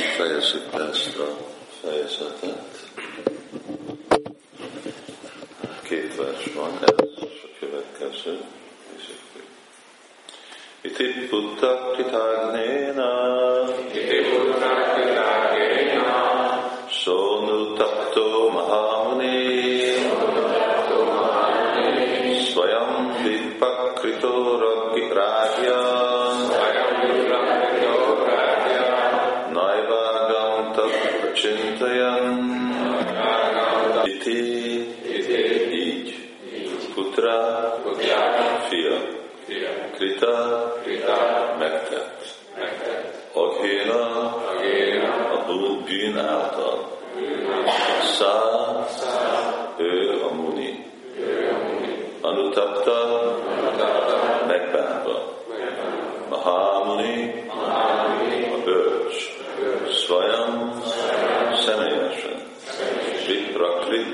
fejezzük be ezt a fejezetet. Két vers van, ez a következő. Iti putta kitagnéna Iti putta kitagnéna Sonu tapto mahamuni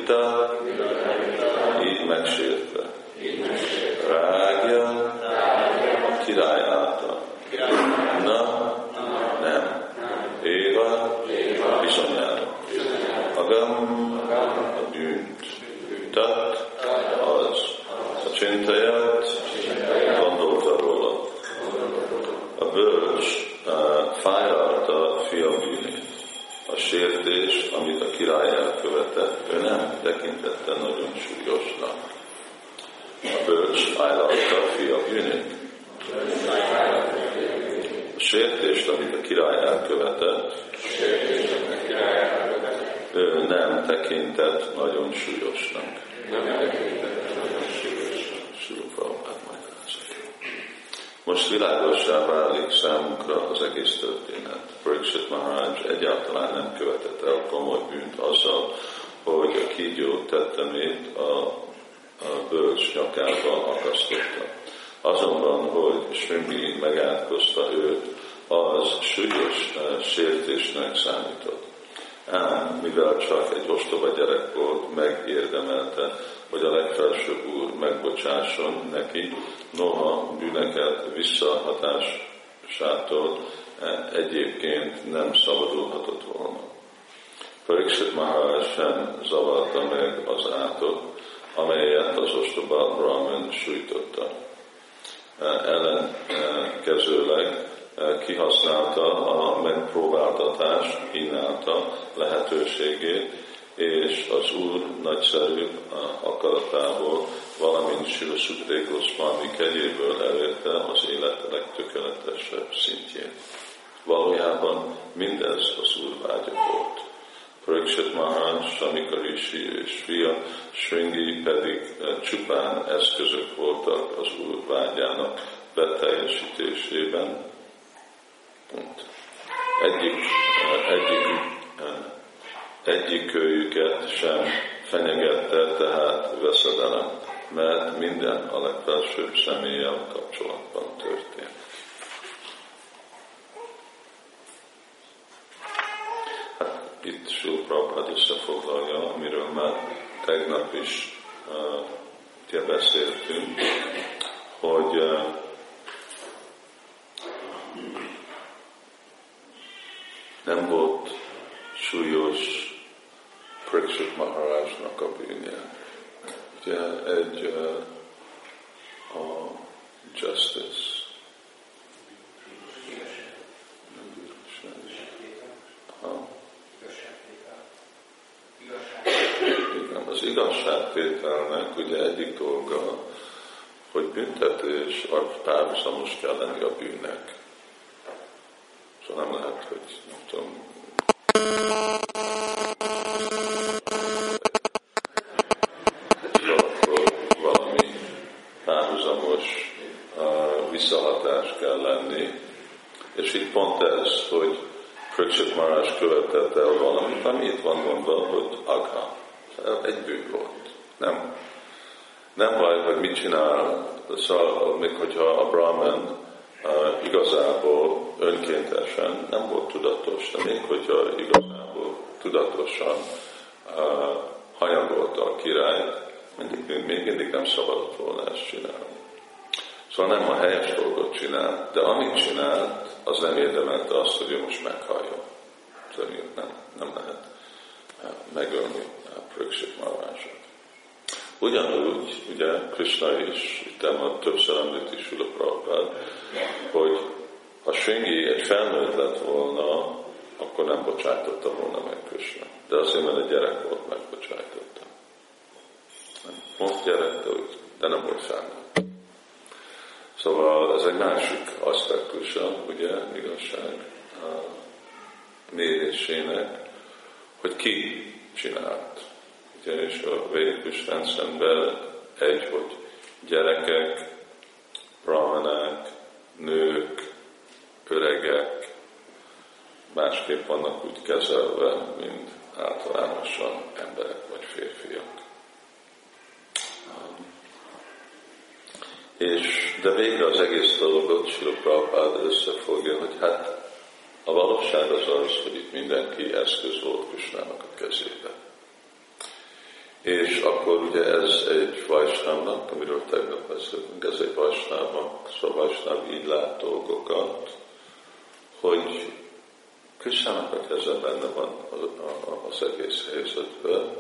Gita Pariksit Maharaj egyáltalán nem követett el komoly bűnt azzal, hogy a kígyó tettemét a, a bölcs nyakába akasztotta. Azonban, hogy Srimbi megátkozta őt, az súlyos uh, sértésnek számított. Ám, mivel csak egy ostoba gyerek volt, megérdemelte, hogy a legfelsőbb úr megbocsásson neki, noha bűneket visszahatásától egyébként nem szabadulhatott volna. Pariksit Maharaj sem zavarta meg az átot, amelyet az ostoba Brahman sújtotta. Ellenkezőleg kihasználta a megpróbáltatás kínálta lehetőségét, és az Úr nagyszerű akaratából, valamint Sila Sudré Goswami kegyéből elérte az élet legtökéletesebb szintjét. Mindez az Úr vágya volt. Pariksit Maharaj, Samika Rishi és fia Sringi pedig csupán eszközök voltak az Úr vágyának beteljesítésében. Pont. Egyik, egyik, egyik kölyüket sem fenyegette, tehát veszedelem, mert minden a legfelsőbb személlyel kapcsolatban történt. Hát itt Sul Prabhupád összefoglalja, amiről már tegnap is uh, beszéltünk, hogy uh, nem volt súlyos Pariksit Maharajnak a bűnje. Ugye egy uh, a justice. Igen, az igazságtételnek ugye egyik dolga, hogy büntetés párhuzamos kell lenni a bűnnek. Szóval nem lehet, hogy nem tudom, Szóval nem a helyes dolgot csinált, de amit csinált, az nem érdemelte azt, hogy ő most meghalljon. Szerint nem, nem lehet eh, megölni eh, a pröksik marvását. Ugyanúgy, ugye Krishna is, itt már többször említi Sula Prabhupád, hogy ha Sengi egy felnőtt lett volna, akkor nem bocsájtotta volna meg Krishna. De azért, mert a gyerek volt, megbocsájtotta. Most gyerek, de, de nem volt felnőtt. Szóval ez egy másik aspektusa, ugye, igazság mérésének, hogy ki csinált. Ugye, és a védikus rendszerben egy, hogy gyerekek, brahmanák, nők, öregek másképp vannak úgy kezelve, mint általánosan emberek vagy férfiak. És, de végre az egész dolgot Sila Prabhupád összefogja, hogy hát a valóság az az, hogy itt mindenki eszköz volt Kusnának a kezébe. És akkor ugye ez egy vajsnávnak, amiről tegnap beszéltünk, ez egy vajsnávnak, szóval vajsnáv így lát dolgokat, hogy Krisztának a keze benne van az egész helyzetben,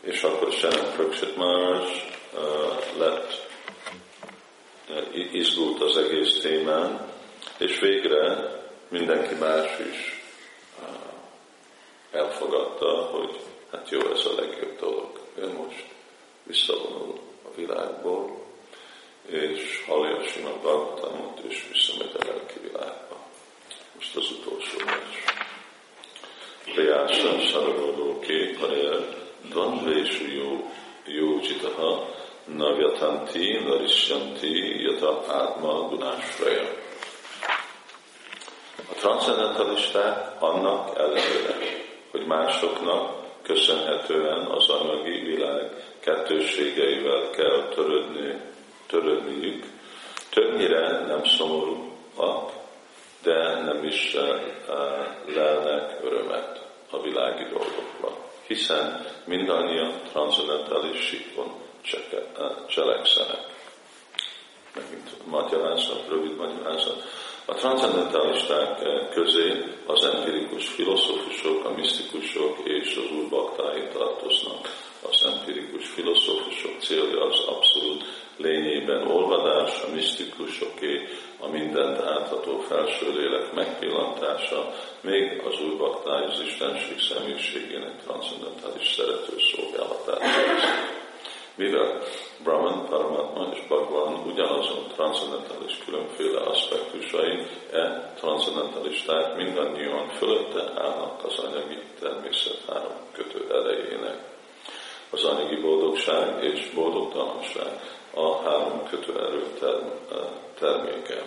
és akkor Senem Pröksit más lett, izgult az egész témán, és végre mindenki más is elfogadta, hogy hát jó, ez a legjobb dolog. Ő most visszavonul a világból, és hallja a Simad Bhagavatamot, és visszamegy a lelki világba. Most az utolsó vers. Saragolóké Parér Dvandvésu jó, jó csitaha Navyatanti Narisyanti Yata Átma Gunásraja. A transzendentalisták annak ellenére, hogy másoknak köszönhetően az anyagi világ kettőségeivel kell törődni, törődniük, többnyire nem szomorúak, de nem is uh, lelnek örömet a világi dolgokban, hiszen mindannyian transzendentális síkon cselekszenek. Megint magyarázat, rövid magyarázat. A transzendentalisták közé az empirikus filozófusok, a misztikusok és az úrbaktáig tartoznak. Az empirikus filozófusok célja az abszolút lényében olvadás, a misztikusoké a mindent átható felső lélek megpillantása, még az új baktály az Istenség személyiségének transzendentális szerető szolgálatára. Mivel Brahman, Paramatma és Bhagwan ugyanazon transzendentális különféle aspektusai, e transzendentalisták mindannyian fölötte állnak az anyagi természet három kötő erejének. Az anyagi boldogság és boldogtalanság a három kötőerő terméke.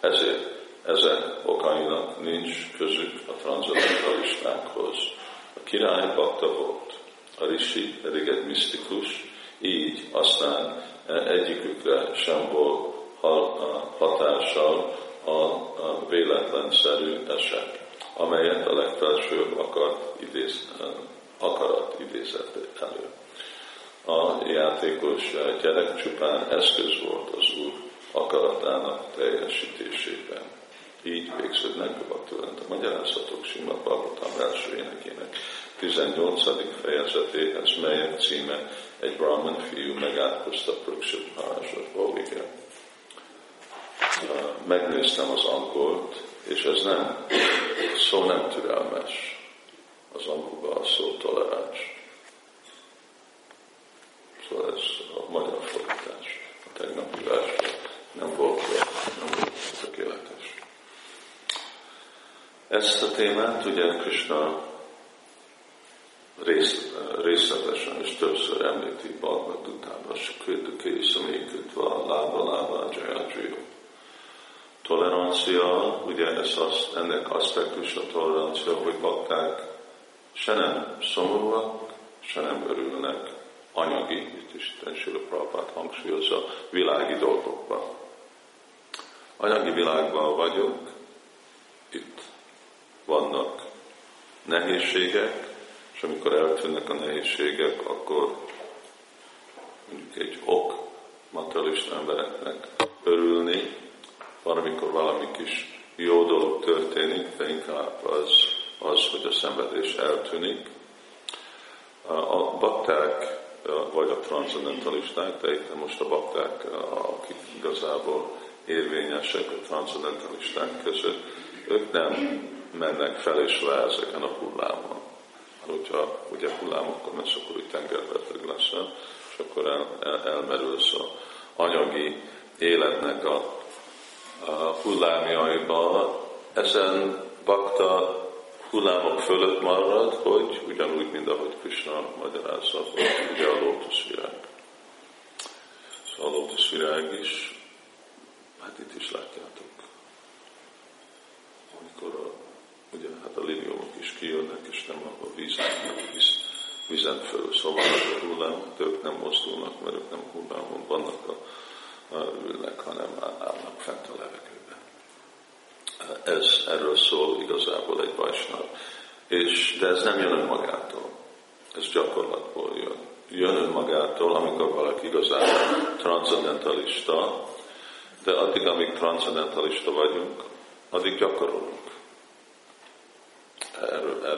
Ezért ezek okainak nincs közük a transzendentalistákhoz. A király bakta volt, a rishi pedig egy misztikus, így aztán egyikükre sem volt hatással a véletlenszerű eset, amelyet a legfelsőbb akart idéz, akarat idézett elő. A játékos gyerek csupán eszköz volt az Úr akaratának teljesítésében. Így végződnek Bhaktivinoda a magyarázatok Simad Bhagavatam első énekének 18. fejezetéhez, melyek címe egy Brahman fiú megátkozta Pruksit Maharajot igen. Megnéztem az angolt, és ez nem, szó nem türelmes. Az angolban a szó toleráns. Szóval ez a magyar fordítás. A tegnapi versben nem volt, nem volt tökéletes. Ezt a témát ugye Krishna rész, részletesen és többször említi Bhagavad után, Sukrituké Samikritva Lába Lába Jaya Tolerancia, ugye ez az, ennek aspektus a tolerancia, hogy bakták se nem szomorúak, se nem örülnek anyagi, itt is Sila Prabhupát hangsúlyozza, világi dolgokban. Anyagi világban vagyok, itt vannak nehézségek, és amikor eltűnnek a nehézségek, akkor mondjuk egy ok materialista embereknek örülni, valamikor valami kis jó dolog történik, de inkább az, az hogy a szenvedés eltűnik. A bakták, vagy a transzendentalisták, de itt most a bakták, akik igazából érvényesek a transzendentalisták között, ők nem mennek fel és le ezeken a hullámon. Hogyha ugye hullámokon lesz, akkor úgy tengerbeteg leszel, és akkor el, el, elmerülsz a anyagi életnek a, a hullámjaiba. Ezen bakta hullámok fölött marad, hogy ugyanúgy, mint ahogy Krishna magyarázza, hogy ugye a lótuszvirág. Szóval a lótuszvirág is, hát itt is látjátok, amikor a, ugye, hát a liliumok is kijönnek, és nem a vízen, visz, vizen fölül, szóval a hullám, de ők nem mozdulnak, mert ők nem hullámon vannak, a, a, ülnek, hanem állnak fent a levegőben. Ez erről szól igazából egy vajsnav. És, de ez nem jön önmagától. Ez gyakorlatból jön. Jön önmagától, amikor valaki igazán transzendentalista, de addig, amíg transzendentalista vagyunk, addig gyakorolunk.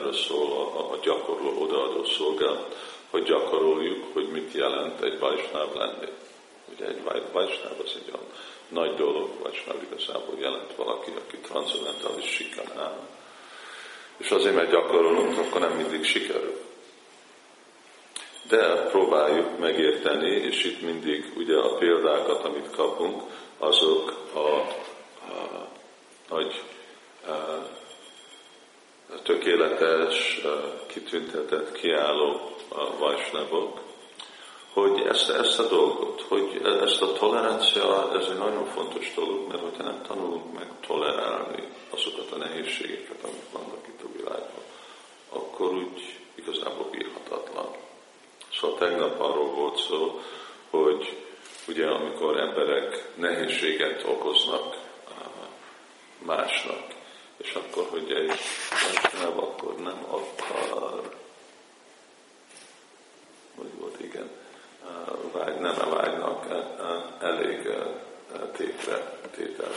Erről, szól a, a gyakorló odaadó szolgálat, hogy gyakoroljuk, hogy mit jelent egy vajsnáv lenni. Ugye egy vajsnáv az egy olyan nagy dolog, már igazából jelent valaki, aki transzendentális sikán áll. És azért, mert gyakorolunk, akkor nem mindig sikerül. De próbáljuk megérteni, és itt mindig ugye a példákat, amit kapunk, azok a, a nagy a, a tökéletes, kitüntetett, kiálló vajsnavok, hogy ezt, ezt a dolgot, hogy ezt a tolerancia, ez egy nagyon fontos dolog, mert hogyha nem tanulunk meg tolerálni azokat a nehézségeket, amik vannak itt a világban, akkor úgy igazából bírhatatlan. Szóval tegnap arról volt szó, hogy ugye amikor emberek nehézséget okoznak másnak, és akkor, hogy egy nem, akkor nem akar, hogy volt, igen, vágy, nem vágynak e, e, elég e, tétre, tételre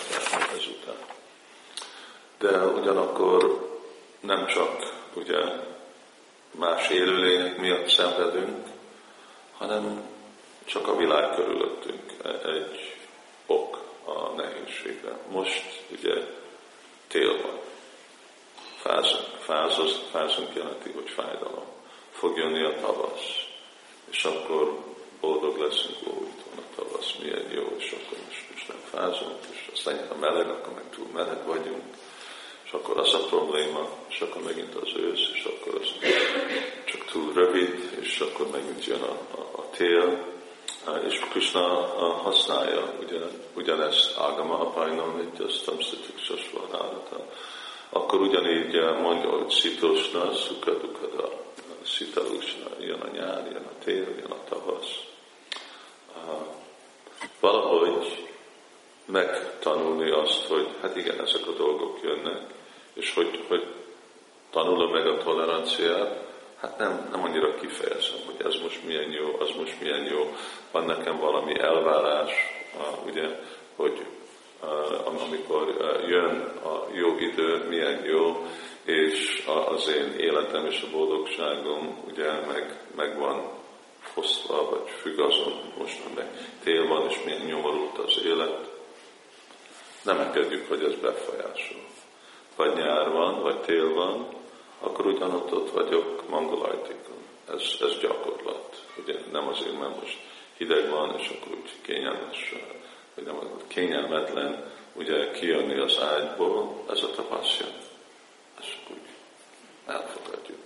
ezután. De ugyanakkor nem csak ugye más élőlények miatt szenvedünk, hanem csak a világ körülöttünk egy ok a nehézségre. Most ugye tél van. Fázunk. Fázunk, fázunk jelenti, hogy fájdalom. Fog jönni a tavasz. És akkor boldog leszünk, ó, itt van a tavasz, milyen jó, és akkor most, most nem fázunk, és aztán a meleg, akkor meg túl meleg vagyunk, és akkor az a probléma, és akkor megint az ősz, és akkor az csak túl rövid, és akkor megint jön a, a, a tél, és Krishna használja ugyan, ugyanezt Ágama Apajnam, itt azt Tamszitik Sasvarálata. Akkor ugyanígy mondja, hogy Szitosna, Szukadukada, Szitalusna, jön a nyár, jön a tél, jön a tavasz valahogy megtanulni azt, hogy hát igen, ezek a dolgok jönnek, és hogy, hogy tanulom meg a toleranciát, hát nem, nem annyira kifejezem, hogy ez most milyen jó, az most milyen jó, van nekem valami elvárás, ugye, hogy amikor jön a jó idő, milyen jó, és az én életem és a boldogságom ugye meg, megvan fosztva, vagy függ azon, most meg tél van, és milyen nyomorult az élet, nem engedjük, hogy ez befolyásol. Vagy nyár van, vagy tél van, akkor ugyanott ott vagyok mangolajtikon. Ez, ez gyakorlat. Ugye nem azért, mert most hideg van, és akkor úgy kényelmes, vagy nem kényelmetlen, ugye kijönni az ágyból, ez a tapasztja. Ezt úgy elfogadjuk.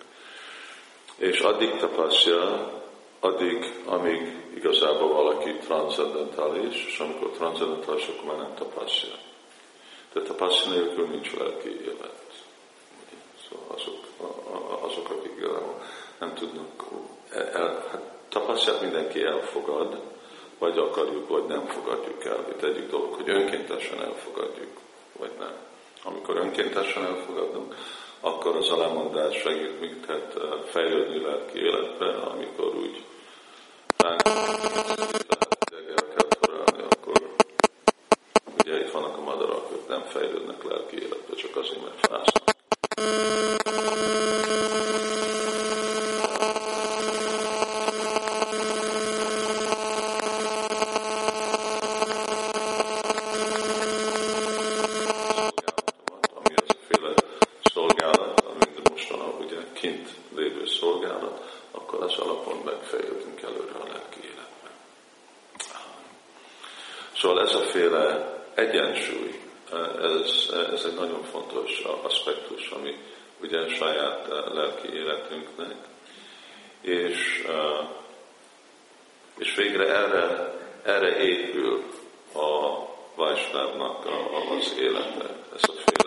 És addig tapasztja, addig, amíg igazából valaki transzendentális, és amikor transzendentális, akkor már nem tapasztja. De tapasztja nélkül nincs lelki élet. Azok, azok akik nem tudnak, el, hát tapasztját mindenki elfogad, vagy akarjuk, vagy nem fogadjuk el. Itt egyik dolog, hogy önkéntesen elfogadjuk, vagy nem. Amikor önkéntesen elfogadunk, akkor az a lemondás segít minket fejlődni lelki életbe, amikor úgy ránk el kell forrálni, akkor ugye itt vannak a madarak, ők nem fejlődnek lelki életbe, csak azért, mert fásznak. szolgálat, akkor az alapon megfejlődünk előre a lelki életben. Szóval ez a féle egyensúly, ez, ez egy nagyon fontos aspektus, ami ugye saját lelki életünknek, és, és végre erre, erre épül a Vajsnávnak az élete, ez a féle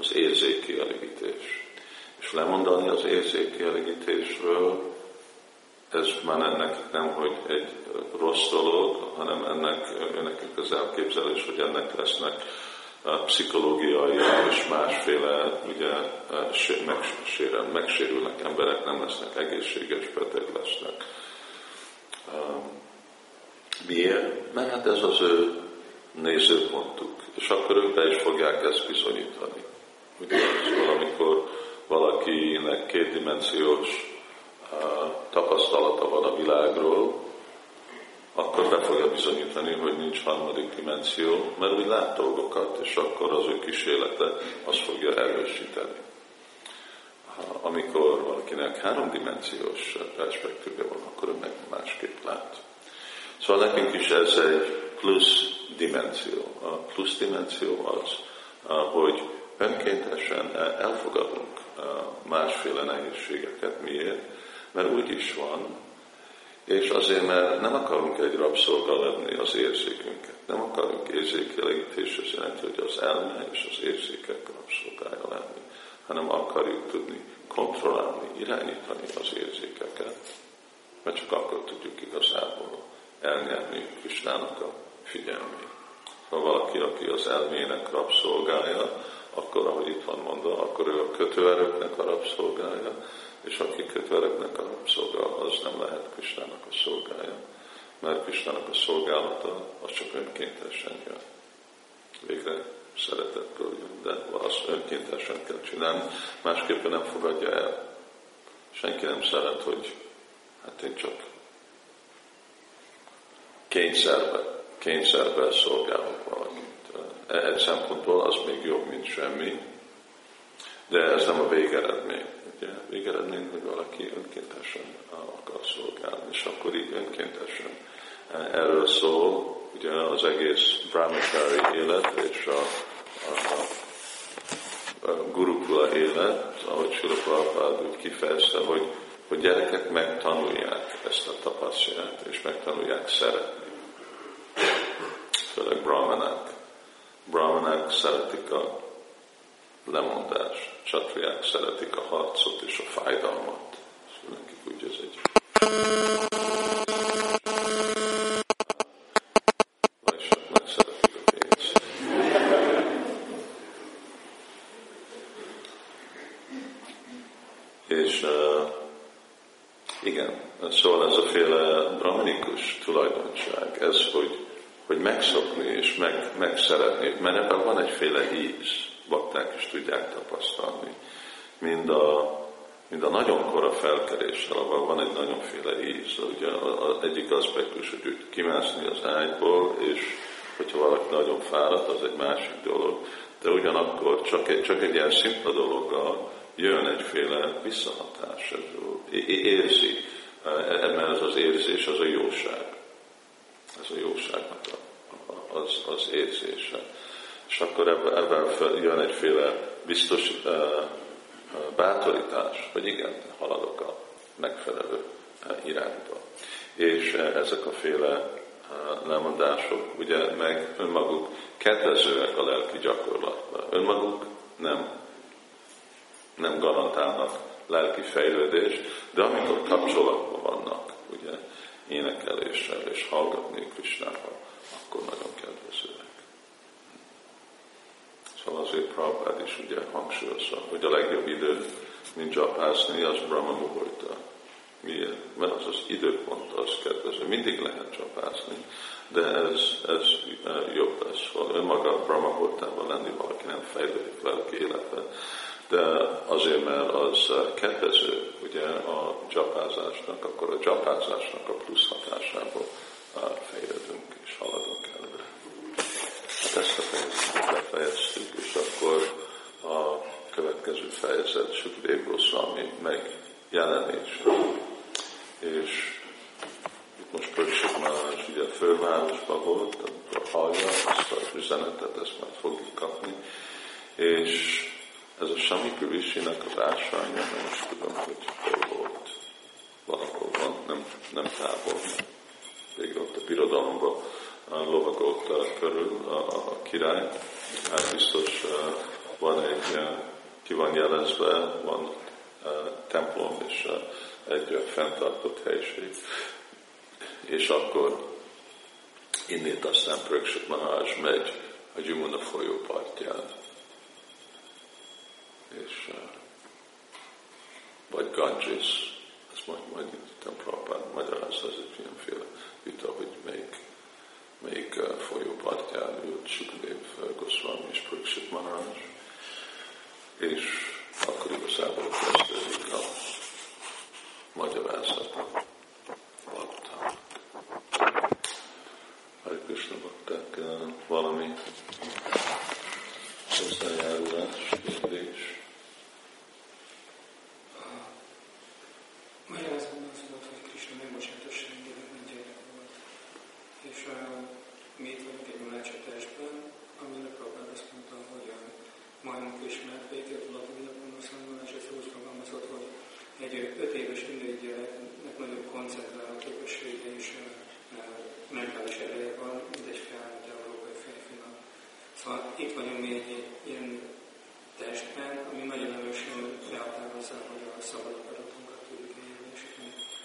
az érzékkielégítés. És lemondani az érzékkielégítésről, ez már ennek nem, hogy egy rossz dolog, hanem ennek, ennek az elképzelés, hogy ennek lesznek pszichológiai és másféle, ugye megsérülnek emberek, nem lesznek egészséges, beteg lesznek Miért? Mert hát ez az ő nézőpontuk. És akkor ők be is fogják ezt bizonyítani. Ugye, szóval amikor valakinek kétdimenziós uh, tapasztalata van a világról, akkor be fogja bizonyítani, hogy nincs harmadik dimenzió, mert úgy lát dolgokat, és akkor az ő kísérlete azt fogja erősíteni. Amikor valakinek háromdimenziós perspektíve van, akkor ő meg másképp lát. Szóval nekünk is ez egy plusz dimenzió. A plusz dimenzió az, hogy önkéntesen elfogadunk másféle nehézségeket. Miért? Mert úgy is van, és azért, mert nem akarunk egy rabszolga lenni az érzékünket. Nem akarunk érzékelegítés, ez jelenti, hogy az elme és az érzékek rabszolgája lenni, hanem akarjuk tudni kontrollálni, irányítani az érzékeket, mert csak akkor tudjuk igazából elnyerni Krisnának a figyelmét. Ha valaki, aki az elmének rabszolgája, akkor, ahogy itt van mondva, akkor ő a kötőerőknek a rabszolgája, és aki kötőerőknek a rabszolga, az nem lehet Krisnának a szolgája. Mert Krisnának a szolgálata, az csak önkéntesen jön. Végre szeretetből jön, de azt önkéntesen kell csinálni, másképpen nem fogadja el. Senki nem szeret, hogy hát én csak kényszerbe, kényszerbe szolgálok valamit. Egy szempontból az még jobb, mint semmi, de ez nem a végeredmény. Ugye? Végeredmény, hogy valaki önkéntesen akar szolgálni, és akkor így önkéntesen. Erről szól ugye az egész brahmachari élet és a, a, a gurukula élet, ahogy Sula Prabhupád úgy kifejezte, hogy, hogy gyerekek megtanulják ezt a tapasztalat, és megtanulják szeretni főleg brahmanák. Brahmanák szeretik a lemondást, csatriák szeretik a harcot és a fájdalmat. Szóval nekik úgy ez egy És uh, igen, szóval ez a féle brahmanikus tulajdonság, ez, hogy hogy megszokni és meg, megszeretni, mert ebben van egyféle íz, bakták is tudják tapasztalni. Mind a, mind a nagyon kora felkeréssel, ahol van egy nagyonféle íz. Ugye az egyik aspektus, hogy kimászni az ágyból, és hogyha valaki nagyon fáradt, az egy másik dolog. De ugyanakkor csak egy, csak egy ilyen szimpla dologgal jön egyféle visszahatás, érzi, mert ez az érzés, az a jóság ez a jóságnak a, az, az érzése. És akkor ebben jön egyféle biztos uh, bátorítás, hogy igen, haladok a megfelelő irányba. És ezek a féle lemondások ugye meg önmaguk kedvezőek a lelki gyakorlatban. Önmaguk nem, nem garantálnak lelki fejlődést, de amikor kapcsolatban vannak, ugye, énekeléssel és hallgatni Krisnával, akkor nagyon kedvezőek. Szóval azért Prabhupád is ugye hangsúlyozza, hogy a legjobb idő, mint csapászni, az Brahma Muhurta. Miért? Mert az az időpont az kedvező. Mindig lehet csapászni, de ez, ez e, jobb lesz. Szóval önmaga Brahma Muhurtában lenni valaki nem fejlődik lelki életben, de azért, mert az kedvező ugye a csapázásnak, akkor a csapázásnak a plusz hatásából fejlődünk és haladunk előre. Hát ezt a fejezetet befejeztük, és akkor a következő fejezet Sukadév Goswami megjelenés. És itt most Pöksik Maharaj ugye a fővárosban volt, amikor hallja ezt az üzenetet, ezt majd fogjuk kapni, és ez a Samika Risinek az ásványa, nem is tudom, hogy hol volt. Valahol van, nem, nem távol. Végül ott a birodalomban lovagolt körül a, a király. Hát biztos van egy, ki van jelezve, van templom és egy fenntartott helység. És akkor innét aztán Pröksök Maharaj megy a Gyumuna folyó partján és vagy Ganges, ezt majd, majd itt Prabhupád magyarázza, ez egy ilyenféle vita, hogy melyik, melyik uh, folyó partján ült Sukadev uh, Goswami és Pariksit Maharaj, és akkor igazából kezdődik a magyarázat. Hare Krishna bakták valami hozzájárulás, kérdés.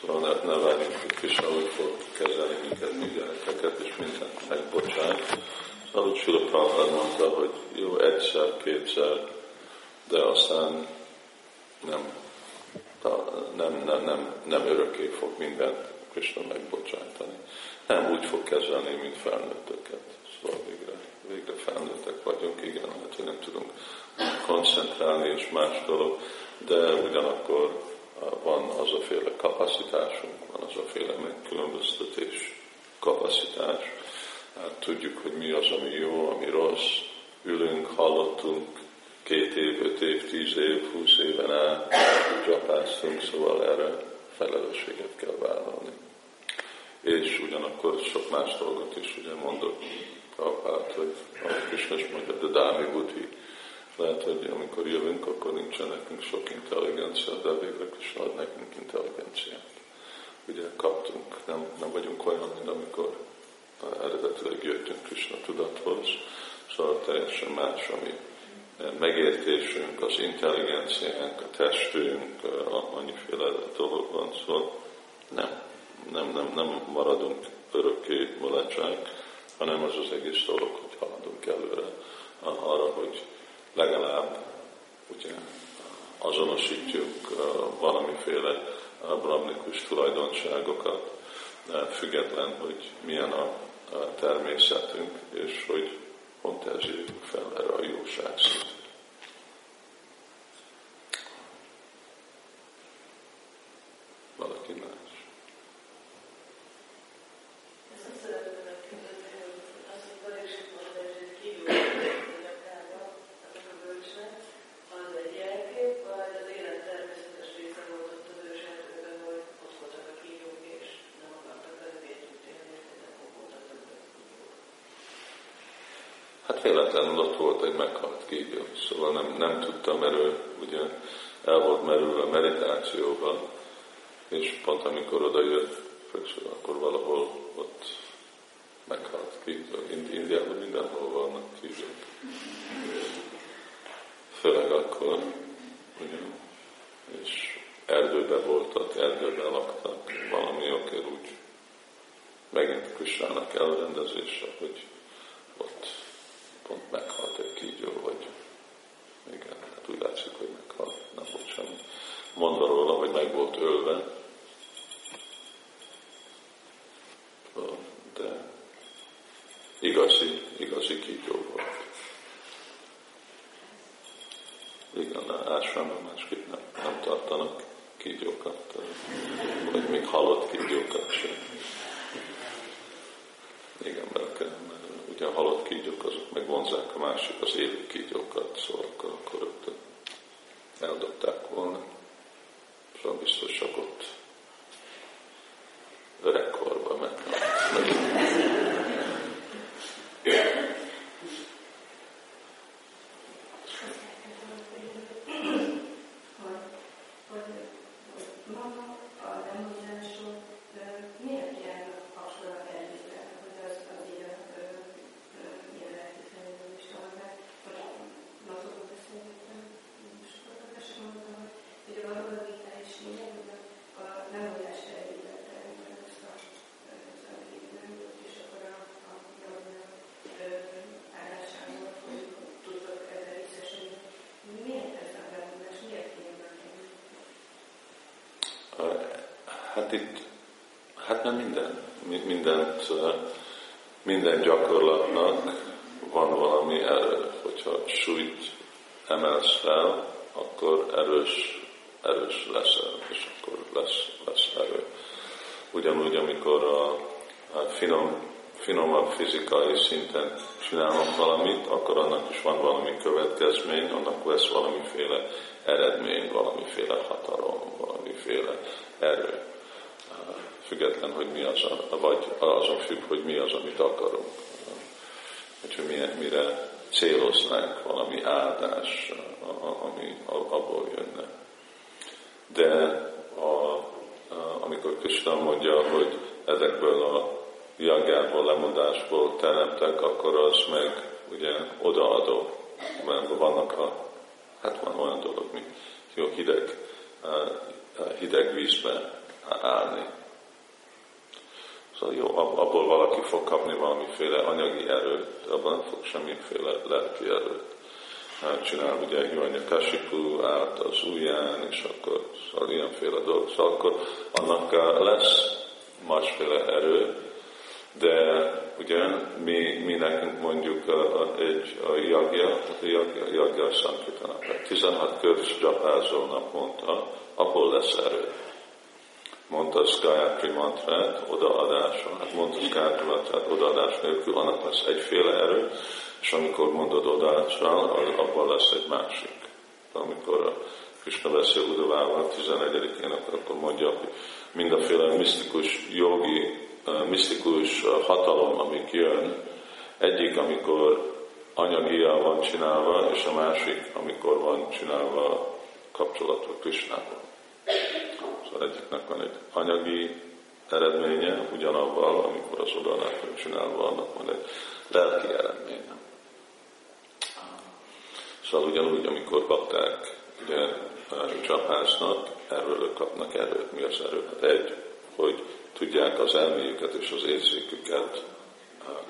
Szóval ne, ne várjuk, hogy Krishna úgy fog kezelni minket, mint gyerekeket, és mindent megbocsát. Szóval úgy Sula Prabhupád mondta, hogy jó, egyszer, kétszer, de aztán nem, nem, nem, nem, nem örökké fog mindent Krishna megbocsátani. Nem úgy fog kezelni, mint felnőtteket. Szóval végre, végre felnőttek vagyunk, igen, hát hogy nem tudunk koncentrálni, és más dolog de ugyanakkor van az a féle kapacitásunk, van az a féle megkülönböztetés kapacitás. Hát tudjuk, hogy mi az, ami jó, ami rossz. Ülünk, hallottunk két év, öt év, tíz év, húsz éven át, csapáztunk, szóval erre felelősséget kell vállalni. És ugyanakkor sok más dolgot is ugye mondok Prabhát, hogy a Krishna mondja, de Dámi Buddhi, lehet, hogy amikor jövünk, akkor nincsen nekünk sok intelligencia, de végre is ad nekünk intelligenciát. Ugye kaptunk, nem, nem vagyunk olyan, mint amikor eredetileg jöttünk Krishna tudathoz, szóval teljesen más, ami megértésünk, az intelligenciánk, a testünk, annyiféle dolog van, szóval nem, nem, nem, nem maradunk örökké mulatság, hanem az az egész dolog, hogy haladunk előre arra, hogy legalább ugye, azonosítjuk valamiféle brahmikus tulajdonságokat, független, hogy milyen a természetünk, és hogy pont ezért fel erre a jóság szint. Valaki más. Véletlenül ott volt egy meghalt kígyó, szóval nem, nem tudtam, mert ő ugye el volt merülve a meditációba, és pont amikor oda jött, akkor valahol ott meghalt kígyó. Indiában mindenhol vannak kígyók. Főleg akkor, ugye, és erdőben voltak, erdőben laktak, valami oké úgy megint Kristának elrendezése, hogy ott pont meghalt egy kígyó, vagy. Igen, hát úgy látszik, hogy meghalt, nem volt semmi. Mondva róla, hogy meg volt ölve, de igazi, igazi kígyó volt. Igen, ásványban másképp nem, nem tartanak kígyókat, vagy még halott kígyókat sem. Igen, mert, mert ugye a halott kígyók azok megvonzák a másik, az élő kígyókat, szóval akkor, akkor ott eldobták volna. Szóval biztos csak ott öregkorban meg, meg Hát itt, hát nem minden, mindent, minden gyakorlatnak van valami erő. Hogyha súlyt emelsz fel, akkor erős, erős leszel, és akkor lesz, lesz erő. Ugyanúgy, amikor a, a finom, finomabb fizikai szinten csinálunk valamit, akkor annak is van valami következmény, annak lesz valamiféle eredmény, valamiféle hatalom, valamiféle erő független, hogy mi az, a, vagy azon függ, hogy mi az, amit akarunk. Hogy milyen, mire céloznánk valami áldás, ami abból jönne. De a, amikor Krishna mondja, hogy ezekből a jagából, lemondásból teremtek, akkor az meg ugye odaadó. Mert vannak a, hát van olyan dolog, mint jó hideg, hideg vízbe állni. Szóval jó, abból valaki fog kapni valamiféle anyagi erőt, abban nem fog semmiféle lelki erőt. Hát csinál ugye Hivanya Kasipu át az ujján, és akkor szóval ilyenféle dolog. Szóval akkor annak lesz másféle erő, de ugye mi, mi nekünk mondjuk a, a, egy a jagja, jagja, jagja a Sankitana. 16 körs gyapázol naponta, abból lesz erő mondta Gayatri mantrát odaadáson, hát mondta Gayatri mantrát odaadás nélkül, annak lesz egyféle erő, és amikor mondod odaadással, abban lesz egy másik. Amikor a Krishna beszél Udavával 11-én, akkor mondja, hogy mindaféle misztikus jogi, misztikus hatalom, amik jön, egyik, amikor anyagia van csinálva, és a másik, amikor van csinálva kapcsolatban Krishnával. Szóval egyiknek van egy anyagi eredménye, ugyanabban, amikor az oldalát csinálva, annak van egy lelki eredménye. Szóval ugyanúgy, amikor bakták ugye csapásznak, erről kapnak erőt. Mi az erő? Hát egy, hogy tudják az elméjüket és az érzéküket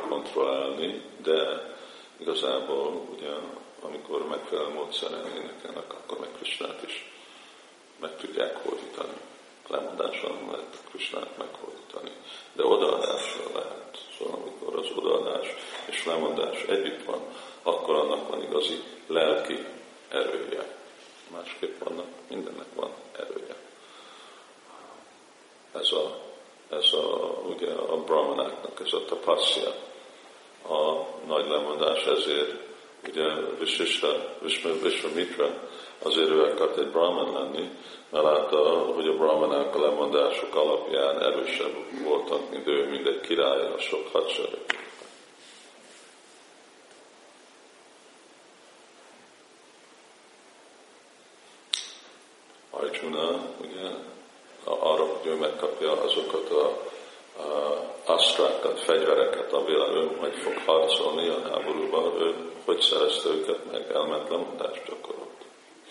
kontrollálni, de igazából ugye, amikor megfelelő módszeren énekelnek, akkor meg is meg tudják hódítani. Lemondással nem lehet Krisnát meghódítani, de odaadással lehet. Szóval amikor az odaadás és lemondás együtt van, akkor annak van igazi lelki erője. Másképp vannak, mindennek van erője. Ez a, ez a, ugye a brahmanáknak, ez a tapaszja, a nagy lemondás, ezért ugye Vishisha, Vishvamitra, azért ő akart egy brahman lenni, mert a sok hadsereg. Arjuna, ugye, arra, hogy ő megkapja azokat a, a asztrákat, fegyvereket, amivel ő majd fog harcolni a háborúban, ő hogy szerezte őket meg, elment lemondást gyakorolt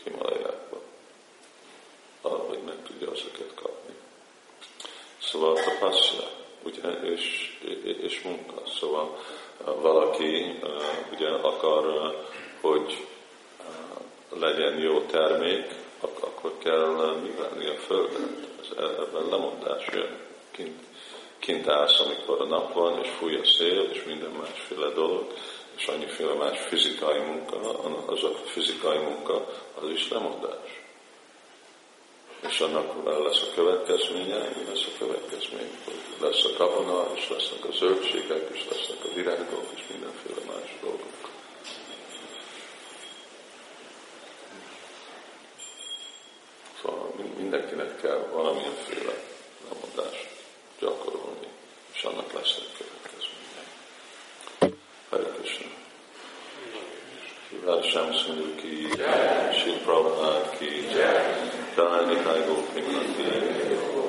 Himalajákba, arra, hogy meg tudja ezeket kapni. Szóval tapasztalja ugye, és, és munka. Szóval valaki ugye akar, hogy legyen jó termék, akkor kell művelni a földet. Ez ebben lemondás jön. Kint, kint állsz, amikor a nap van, és fúj a szél, és minden másféle dolog, és annyiféle más fizikai munka, az a fizikai munka, az is lemondás. És annak lesz a következménye, mi lesz a következmény, hogy lesz a gabona, és lesznek a zöldségek, és lesznek a virágok, és mindenféle más dolgok.